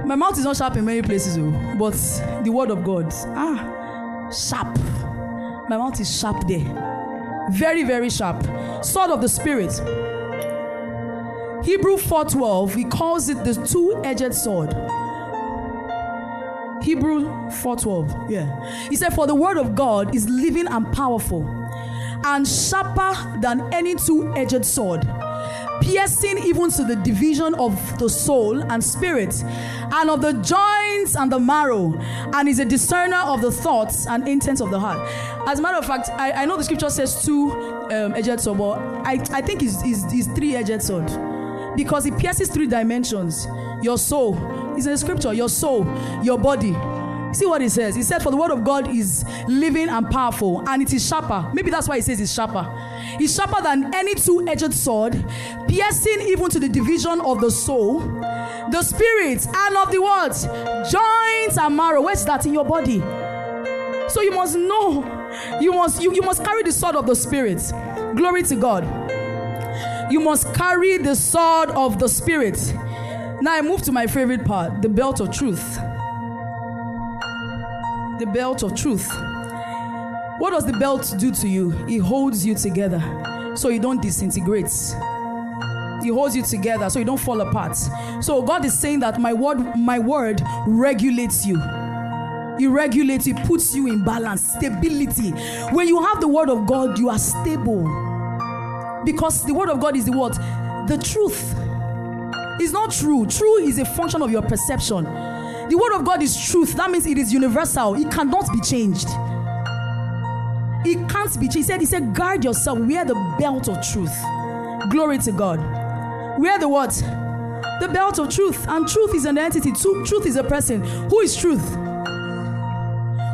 my mouth is not sharp in many places, oh, but the word of God, ah, sharp. My mouth is sharp there. Very, very sharp. Sword of the Spirit. Hebrew 4:12, he calls it the two-edged sword. Hebrew 4:12. Yeah. He said, For the word of God is living and powerful, and sharper than any two-edged sword piercing even to the division of the soul and spirit, and of the joints and the marrow, and is a discerner of the thoughts and intents of the heart. As a matter of fact, I, I know the scripture says two um, edged sword, but I, I think it's, it's, it's three edged sword. Because it pierces three dimensions. Your soul. Is in the scripture, your soul, your body, See what he says. He said, For the word of God is living and powerful, and it is sharper. Maybe that's why he says it's sharper. It's sharper than any two edged sword, piercing even to the division of the soul, the spirit, and of the words, joints and marrow. Where's that in your body? So you must know, you must you, you must carry the sword of the spirit. Glory to God. You must carry the sword of the spirit. Now I move to my favorite part, the belt of truth the belt of truth. What does the belt do to you? It holds you together so you don't disintegrate. It holds you together so you don't fall apart. So God is saying that my word, my word regulates you. It regulates, it puts you in balance, stability. When you have the word of God, you are stable. Because the word of God is the word, the truth. It's not true. True is a function of your perception. The word of God is truth. That means it is universal. It cannot be changed. It can't be changed. He said, He said, guard yourself. Wear the belt of truth. Glory to God. Wear the what? The belt of truth. And truth is an entity. Truth is a person. Who is truth?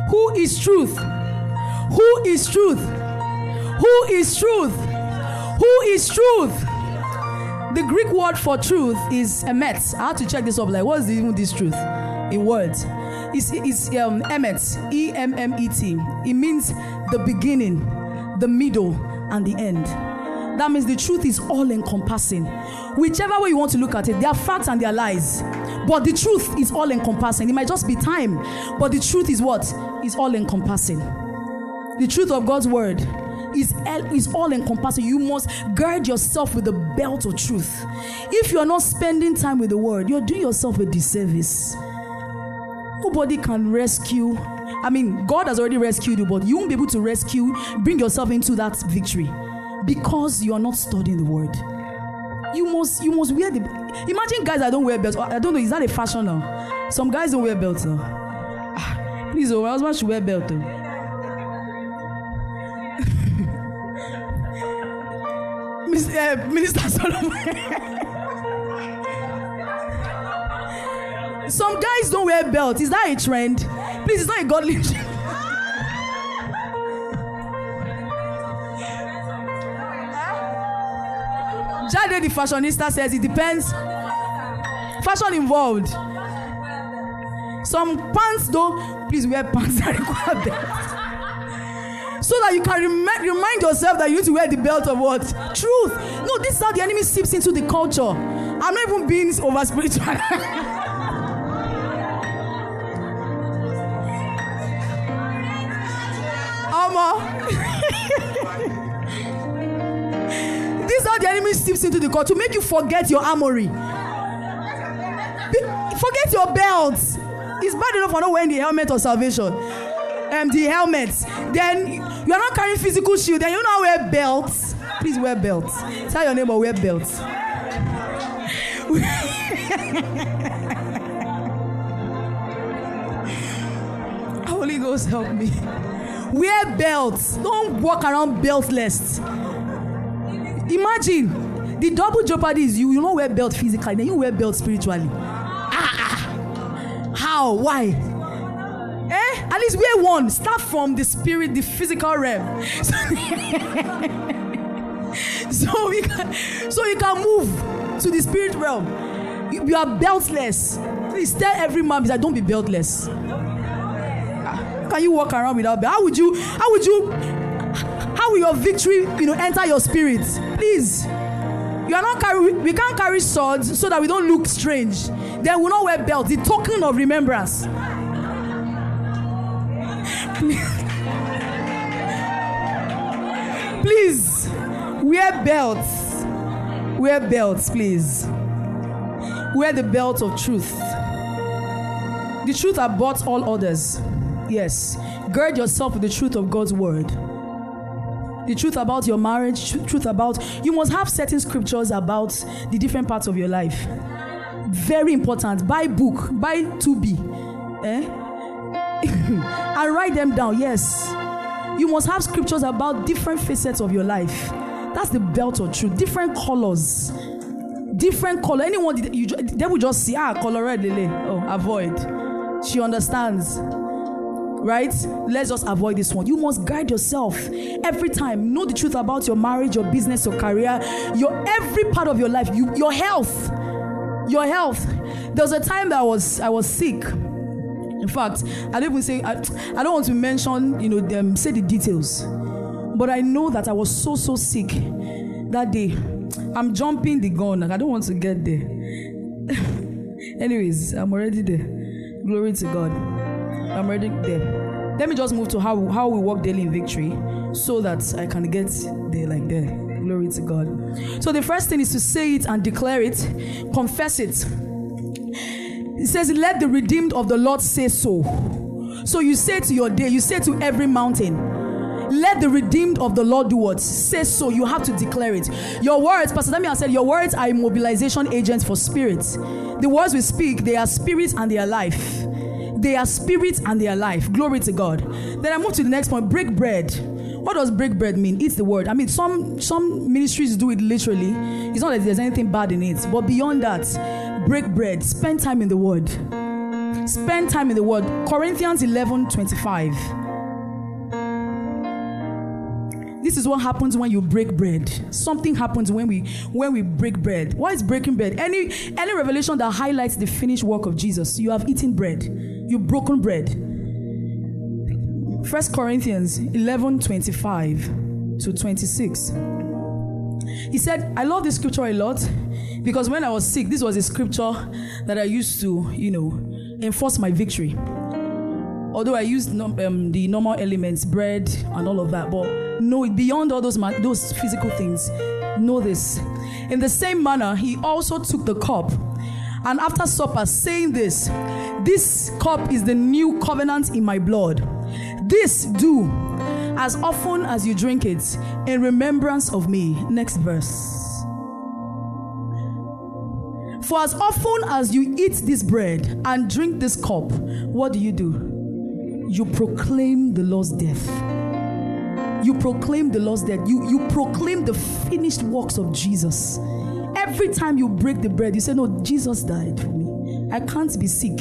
Who is truth? Who is truth? Who is truth? Who is truth? The Greek word for truth is emet. I had to check this up. Like, what is even this truth? in words. It's, it's um, Emmet, E M M E T. It means the beginning, the middle, and the end. That means the truth is all encompassing. Whichever way you want to look at it, there are facts and there are lies. But the truth is all encompassing. It might just be time, but the truth is what? Is all encompassing. The truth of God's word is, is all encompassing. You must guard yourself with the belt of truth. If you are not spending time with the word, you're doing yourself a disservice. Nobody can rescue. I mean, God has already rescued you, but you won't be able to rescue, bring yourself into that victory because you are not studying the word. You must, you must wear the. Imagine guys that don't wear belts. I don't know. Is that a fashion now? Some guys don't wear belts now. Ah, please, oh, my husband should wear belt. Though. Minister Solomon. Some guys don't wear belts. Is that a trend? Please, it's not a godly <laughs> trend. Jade the fashionista says it depends. Fashion involved. Some pants don't. Please wear pants that require belt. So that you can rem- remind yourself that you need to wear the belt of what? Truth. No, this is how the enemy seeps into the culture. I'm not even being over spiritual. <laughs> <laughs> this is how the enemy seeps into the court to make you forget your armory. Be, forget your belts. It's bad enough for not wearing the helmet of salvation. Um, the helmet. Then you are not carrying physical shield. Then you now wear belts. Please wear belts. Tell your neighbor wear belts. <laughs> Holy Ghost help me. Wear belts. Don't walk around beltless. Imagine the double jeopardy is you, you don't wear belt physically, then you wear belt spiritually. Ah, ah. How? Why? Eh? At least wear one. Start from the spirit, the physical realm. <laughs> <laughs> So, we can so you can move to the spirit realm. You, you are beltless. Please tell every man that don't be beltless can you walk around without belt? How would you? How would you? How will your victory, you know, enter your spirit? Please. You are not carry. We can't carry swords so that we don't look strange. Then we not wear belts. The token of remembrance. <laughs> Please wear belts. Wear belts, please. Wear the belt of truth. The truth above all others. Yes. Gird yourself with the truth of God's word. The truth about your marriage, truth about you must have certain scriptures about the different parts of your life. Very important. Buy book, buy 2B. Eh? And write them down. Yes. You must have scriptures about different facets of your life. That's the belt of truth. Different colors. Different color. Anyone you they will just see ah color red lele. Oh, avoid. She understands right? Let's just avoid this one. You must guide yourself every time. Know the truth about your marriage, your business, your career, your every part of your life, you, your health. Your health. There was a time that I was I was sick. In fact, I don't even say I, I don't want to mention, you know, them say the details. But I know that I was so so sick that day. I'm jumping the gun. Like I don't want to get there. <laughs> Anyways, I'm already there. Glory to God. I'm already there. Let me just move to how, how we walk daily in victory so that I can get there like there. Glory to God. So the first thing is to say it and declare it, confess it. It says, Let the redeemed of the Lord say so. So you say to your day, you say to every mountain, let the redeemed of the Lord do what? Say so. You have to declare it. Your words, Pastor Damian said, your words are mobilization agents for spirits. The words we speak, they are spirits and they are life. They are spirits and they are life. Glory to God. Then I move to the next point. Break bread. What does break bread mean? It's the word. I mean, some some ministries do it literally. It's not that there's anything bad in it, but beyond that, break bread. Spend time in the word. Spend time in the word. Corinthians 11 25. This is what happens when you break bread. Something happens when we when we break bread. What is breaking bread? Any any revelation that highlights the finished work of Jesus. You have eaten bread. You've broken bread. First Corinthians 11 25 to 26. He said, I love this scripture a lot because when I was sick, this was a scripture that I used to, you know, enforce my victory. Although I used um, the normal elements, bread and all of that, but it beyond all those those physical things. Know this. In the same manner, he also took the cup, and after supper, saying this, "This cup is the new covenant in my blood. This do as often as you drink it in remembrance of me." Next verse. For as often as you eat this bread and drink this cup, what do you do? You proclaim the Lord's death you proclaim the Lord's death. You, you proclaim the finished works of Jesus. Every time you break the bread, you say, No, Jesus died for me. I can't be sick.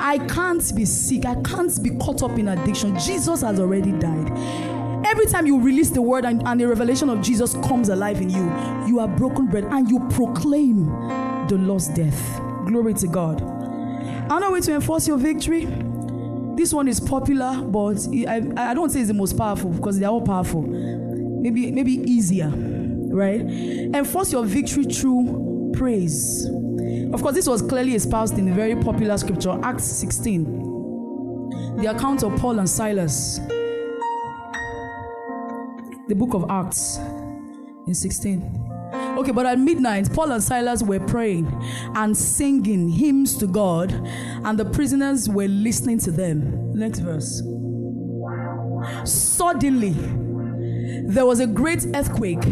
I can't be sick. I can't be caught up in addiction. Jesus has already died. Every time you release the word and, and the revelation of Jesus comes alive in you, you are broken bread and you proclaim the Lord's death. Glory to God. Another way to enforce your victory this one is popular, but I, I don't say it's the most powerful because they're all powerful. Maybe maybe easier, right? Enforce your victory through praise. Of course, this was clearly espoused in the very popular scripture, Acts 16. The account of Paul and Silas. The book of Acts in 16. Okay, but at midnight, Paul and Silas were praying and singing hymns to God, and the prisoners were listening to them. Next verse. Suddenly, there was a great earthquake,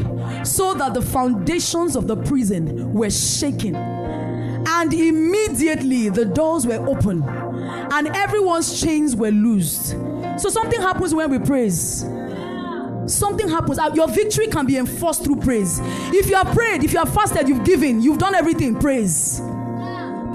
so that the foundations of the prison were shaken. And immediately the doors were open, and everyone's chains were loosed. So something happens when we praise something happens. Uh, your victory can be enforced through praise. If you have prayed, if you have fasted, you've given, you've done everything, praise.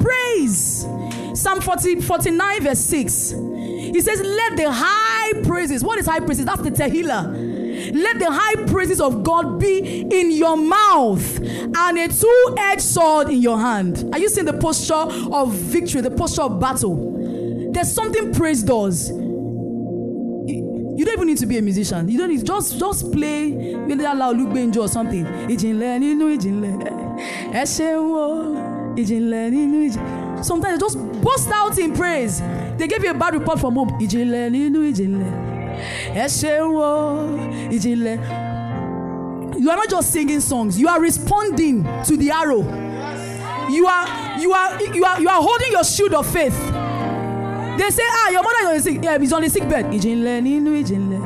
Praise. Psalm 40, 49, verse 6. He says, Let the high praises, what is high praises? That's the Tehillah. Let the high praises of God be in your mouth and a two edged sword in your hand. Are you seeing the posture of victory, the posture of battle? There's something praise does you don't even need to be a musician. You don't need just just play really allow olugbenjo or something. Ìjìnlẹ̀ nínú ìjìnlẹ̀ ẹ ìjìnlẹ̀ nínú sometimes they just burst out in praise. They give you a bad report from home ìjìnlẹ̀ nínú ìjìnlẹ̀ ẹ ìjìnlẹ̀ you are not just singing songs. You are responding to the arrow. You are you are you are you are holding your shield of faith. They say, ah, your mother is sick. Yeah, he's on the sick bed. Ìjìnlẹ̀ nínú ìjìnlẹ̀.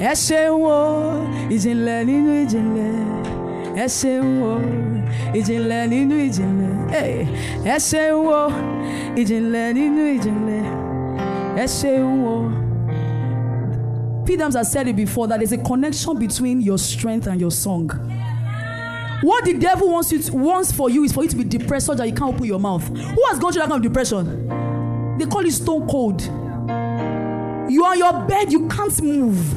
Ẹ ṣeun o, ìjìnlẹ̀ nínú ìjìnlẹ̀. Ẹ ṣeun o, ìjìnlẹ̀ nínú ìjìnlẹ̀. Ẹ ṣeun o, ìjìnlẹ̀ nínú ìjìnlẹ̀. Ẹ ṣeun o. Pidams has said it before that there's a connection between your strength and your song. What the devil wants you to, wants for you is for you to be depressed so that you can't open your mouth. Who has gone through that kind of depression? Call it stone cold. You are on your bed, you can't move.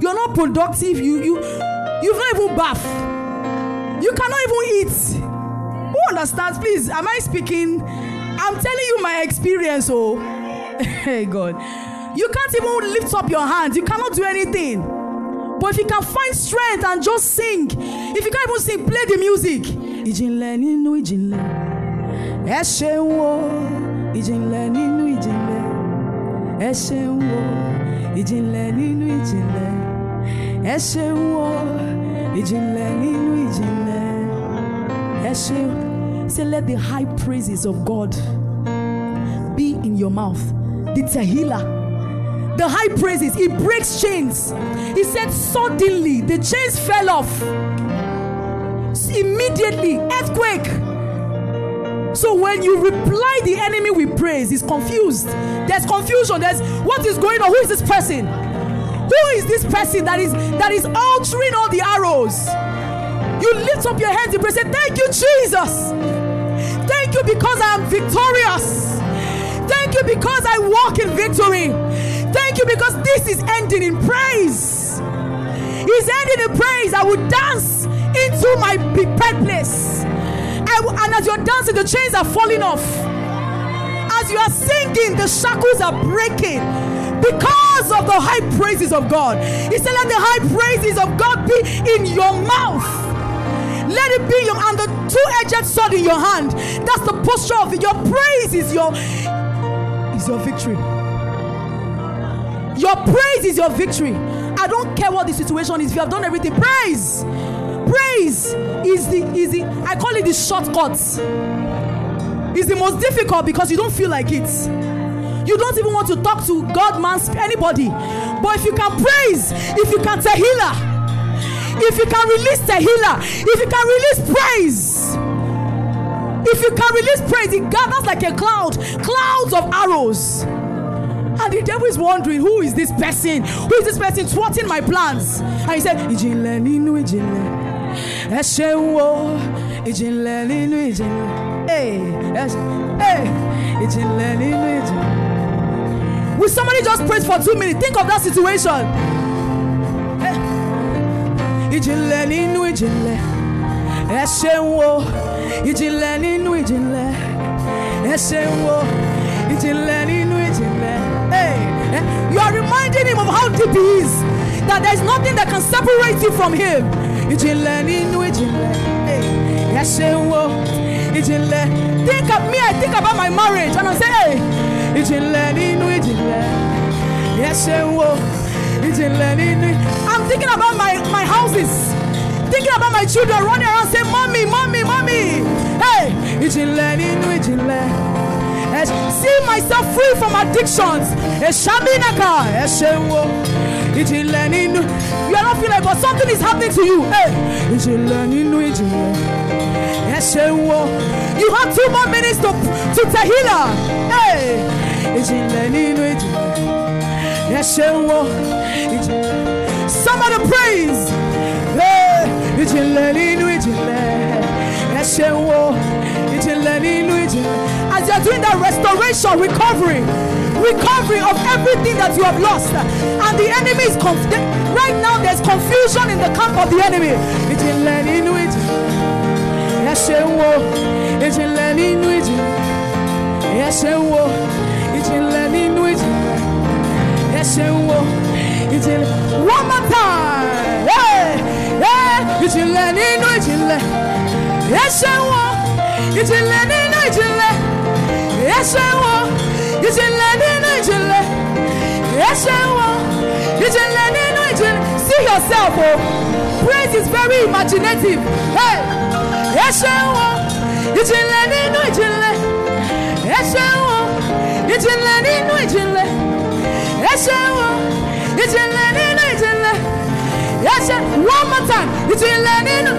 You're not productive. You you you've not even bath. You cannot even eat. Who understands? Please, am I speaking? I'm telling you my experience. Oh, <laughs> hey God, you can't even lift up your hands. You cannot do anything. But if you can find strength and just sing, if you can't even sing, play the music. Ìjìnlẹ̀ nínú ìjìnlẹ̀, ẹ ṣeun o. Ìjìnlẹ̀ nínú ìjìnlẹ̀, ẹ ṣeun o. Ìjìnlẹ̀ nínú ìjìnlẹ̀, ẹ ṣeun. Say, let the high praises of God be in your mouth. The Tehillah the high praises, it breaks chains. He said, suddenly the chains fell off. Immediately, earthquake. So when you reply the enemy with praise, he's confused. There's confusion. There's what is going on? Who is this person? Who is this person that is that is altering all the arrows? You lift up your hands and pray, say, Thank you, Jesus. Thank you because I am victorious. Thank you because I walk in victory. Thank you because this is ending in praise. It's ending in praise. I will dance into my prepared place. And as you're dancing, the chains are falling off. As you are singing, the shackles are breaking because of the high praises of God. He said, Let the high praises of God be in your mouth. Let it be your and the two-edged sword in your hand. That's the posture of it. Your praise is your is your victory. Your praise is your victory. I don't care what the situation is. If you have done everything, praise. Is the is the I call it the shortcut. It's the most difficult because you don't feel like it. You don't even want to talk to God, man, anybody. But if you can praise, if you can tehillah, if you can release tehillah, if you can release praise, if you can release praise, it gathers like a cloud, clouds of arrows. And the devil is wondering, who is this person? Who is this person thwarting my plans? And he said, ẹ ṣeun o. Ìjìnlẹ̀ nínú ìjìnlẹ̀, ìjìnlẹ̀ nínú ìjìnlẹ̀. Will somebody just praise for two minutes? Think of that situation. Ìjìnlẹ̀ nínú ìjìnlẹ̀, ẹ ṣeun o. Ìjìnlẹ̀ nínú ìjìnlẹ̀, ẹ ṣeun o. Ìjìnlẹ̀ nínú ìjìnlẹ̀. Eh, you are reminding him of how deep he is. That there is nothing that can separate you from him. Ìjìnlẹ̀ nínú ìjìnlẹ̀. Ẹ eh, ṣeun o. Ìjìnlẹ̀. Think of me, I think about my marriage and I say, eh, ìjìnlẹ̀ nínú ìjìnlẹ̀. Ẹ ṣeun o. Ìjìnlẹ̀ nínú. I'm thinking about my, my houses. Thinking about my children running around saying, Mommy, Mommy, Mommy. Hey, ìjìnlẹ̀ nínú ìjìnlẹ̀. Ẹ eh, see myself free from addictions. Eshaminaka, Eshewo. Ìjìnlẹ̀ nínú. You are not feeling but something is happening to you. Hey, ìjìnlẹ̀ nínú ìjìnlẹ̀. Eshewo. You have two more minutes to to Tehillah. Hey, ìjìnlẹ̀ nínú ìjìnlẹ̀. Eshewo. Ìjìnlẹ̀. Somebody praise. Hey, ìjìnlẹ̀ nínú ìjìnlẹ̀. Eshewo. As you're doing that restoration, recovery, recovery of everything that you have lost, and the enemy is conf- right now. There's confusion in the camp of the enemy. Nínú ìjìnlẹ̀. Ẹ ṣeun o. Ìjìnlẹ̀ nínú ìjìnlẹ̀. Ẹ ṣeun o. Ìjìnlẹ̀ nínú ìjìnlẹ̀. Ẹ ṣeun o. Ìjìnlẹ̀. One more time. Hey, hey. Nínú ìjìnlẹ̀. Ẹ ṣeun o. Ìjìnlẹ̀ nínú ìjìnlẹ̀. Ẹ ṣeun o. Ìjìnlẹ̀ nínú ìjìnlẹ̀. Ẹ ṣeun. Ìjìnlẹ̀ nínú ìjìnlẹ̀. See yourself o. Praise is very imaginative. Hey. Ẹ ṣeun o. Ìjìnlẹ̀ nínú ìjìnlẹ̀. Ẹ ṣeun o. Ìjìnlẹ̀ nínú ìjìnlẹ̀. Ẹ ṣeun o. Ìjìnlẹ̀ nínú ìjìnlẹ̀. Ẹ ṣe one more time. Ìjìnlẹ̀ nínú.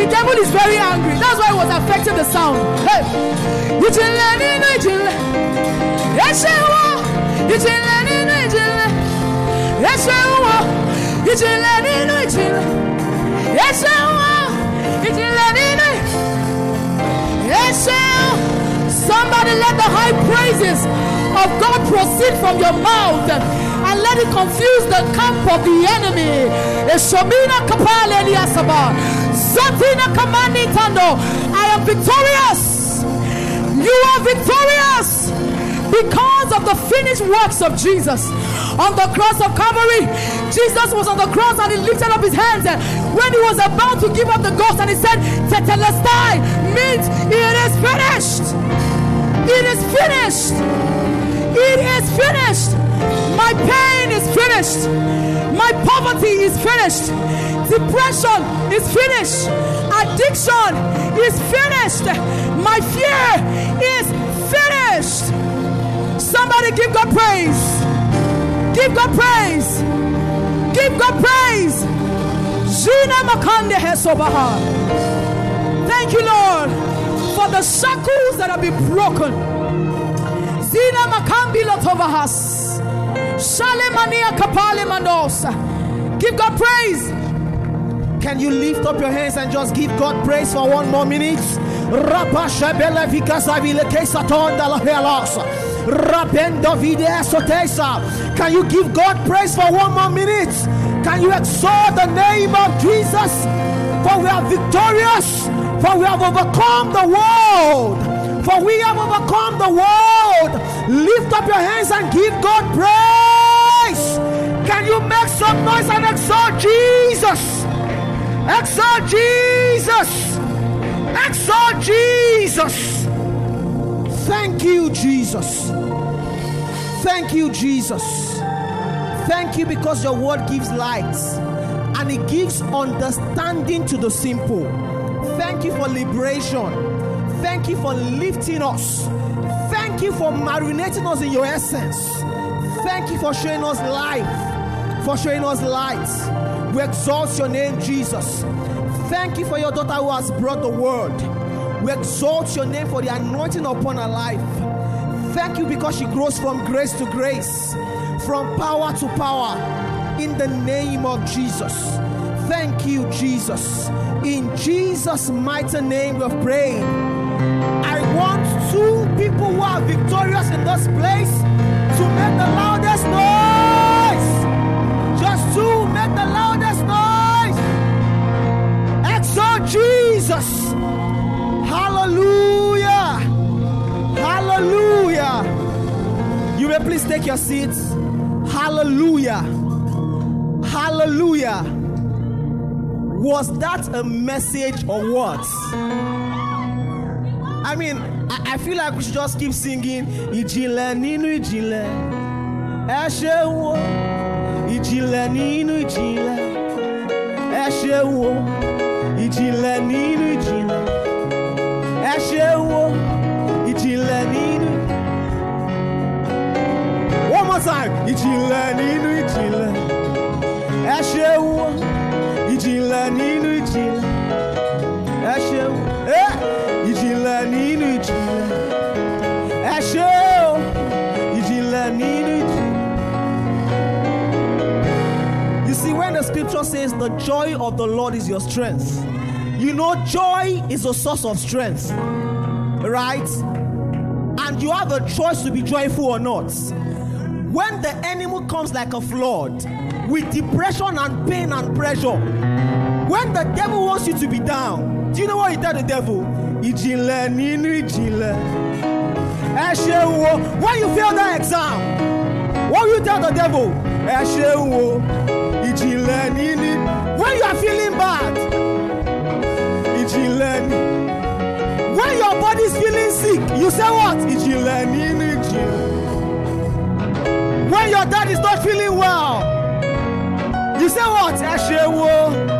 The devil is very angry. That's why it was affecting the sound. Hey. Somebody let the high praises of God proceed from your mouth and let it confuse the camp of the enemy. Zatina kamani tando. I am victorious. You are victorious because of the finished works of Jesus. On the cross of Calvary, Jesus was on the cross and he lifted up his hands and when he was about to give up the ghost and he said, Tetelestai means it is finished. It is finished. It is finished. My finished. My poverty is finished. Depression is finished. Addiction is finished. My fear is finished. Somebody give God praise. Give God praise. Give God praise. Thank you, Lord, for the shackles that have been broken. Zina Makambi Lotovahas. Give God praise. Can you lift up your hands and just give God praise for one more minute? Can you give God praise for one more minute? Can you exalt the name of Jesus? For we are victorious. For we have overcome the world. For we have overcome the world. Lift up your hands and give God praise. Can you make some noise and exalt Jesus? Exalt Jesus. Exalt Jesus. Thank you, Jesus. Thank you, Jesus. Thank you because your word gives light and it gives understanding to the simple. Thank you for liberation. Thank you for lifting us. Thank you for marinating us in your essence. Thank you for showing us life, for showing us light. We exalt your name, Jesus. Thank you for your daughter who has brought the word. We exalt your name for the anointing upon her life. Thank you because she grows from grace to grace, from power to power, in the name of Jesus. Thank you, Jesus. In Jesus' mighty name we have prayed. People who are victorious in this place to make the loudest noise. Just to make the loudest noise. Exalt Jesus. Hallelujah. Hallelujah. You may please take your seats. Hallelujah. Hallelujah. Was that a message or what? I mean, I, I feel like we should just keep singing. Ìjìnlẹ̀ nínú ìjìnlẹ̀, ẹ ṣeun o. Ìjìnlẹ̀ nínú ìjìnlẹ̀, ẹ ṣeun o. Ìjìnlẹ̀ nínú ìjìnlẹ̀, ẹ ṣeun o. Nínú. One more time. Ìjìnlẹ̀ nínú ìjìnlẹ̀, ẹ ṣeun o. Ìjìnlẹ̀ nínú ìjìnlẹ̀, scripture says the joy of the Lord is your strength, you know joy is a source of strength, right? And you have a choice to be joyful or not. When the enemy comes like a flood with depression and pain and pressure, when the devil wants you to be down, do you know what you tell the devil? when you fail that exam what you tell the devil ìjìnlẹ̀ nínú when you are feeling bad ìjìnlẹ̀ ní when your body is feeling sick you say what? Ìjìnlẹ̀ nínú ìjìnlẹ̀. When your dad is not feeling well you say what? Ẹ ṣeun o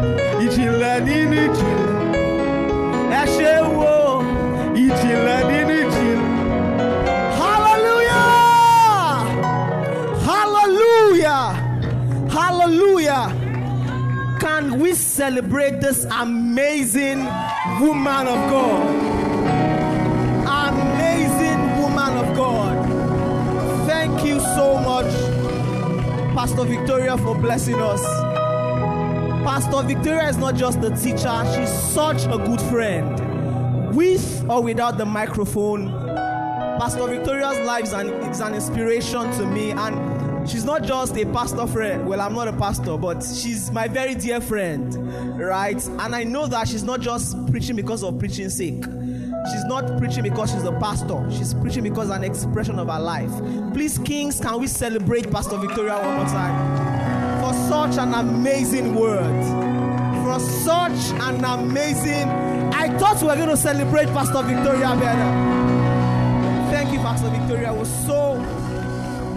celebrate this amazing woman of god. Amazing woman of god. Thank you so much pastor victoria for blessing us. Pastor Victoria is not just a teacher, she's such a good friend. With or without the microphone, Pastor Victoria's life is an, is an inspiration to me, and she's not just a pastor friend. Well, I'm not a pastor, but she's my very dear friend, right? And I know that she's not just preaching because of preaching sake. She's not preaching because she's a pastor. She's preaching because an expression of her life. Please, Kings, can we celebrate Pastor Victoria one more time for such an amazing word? For such an amazing. I thought we were going to celebrate Pastor Victoria better. Thank you, Pastor Victoria. We're so,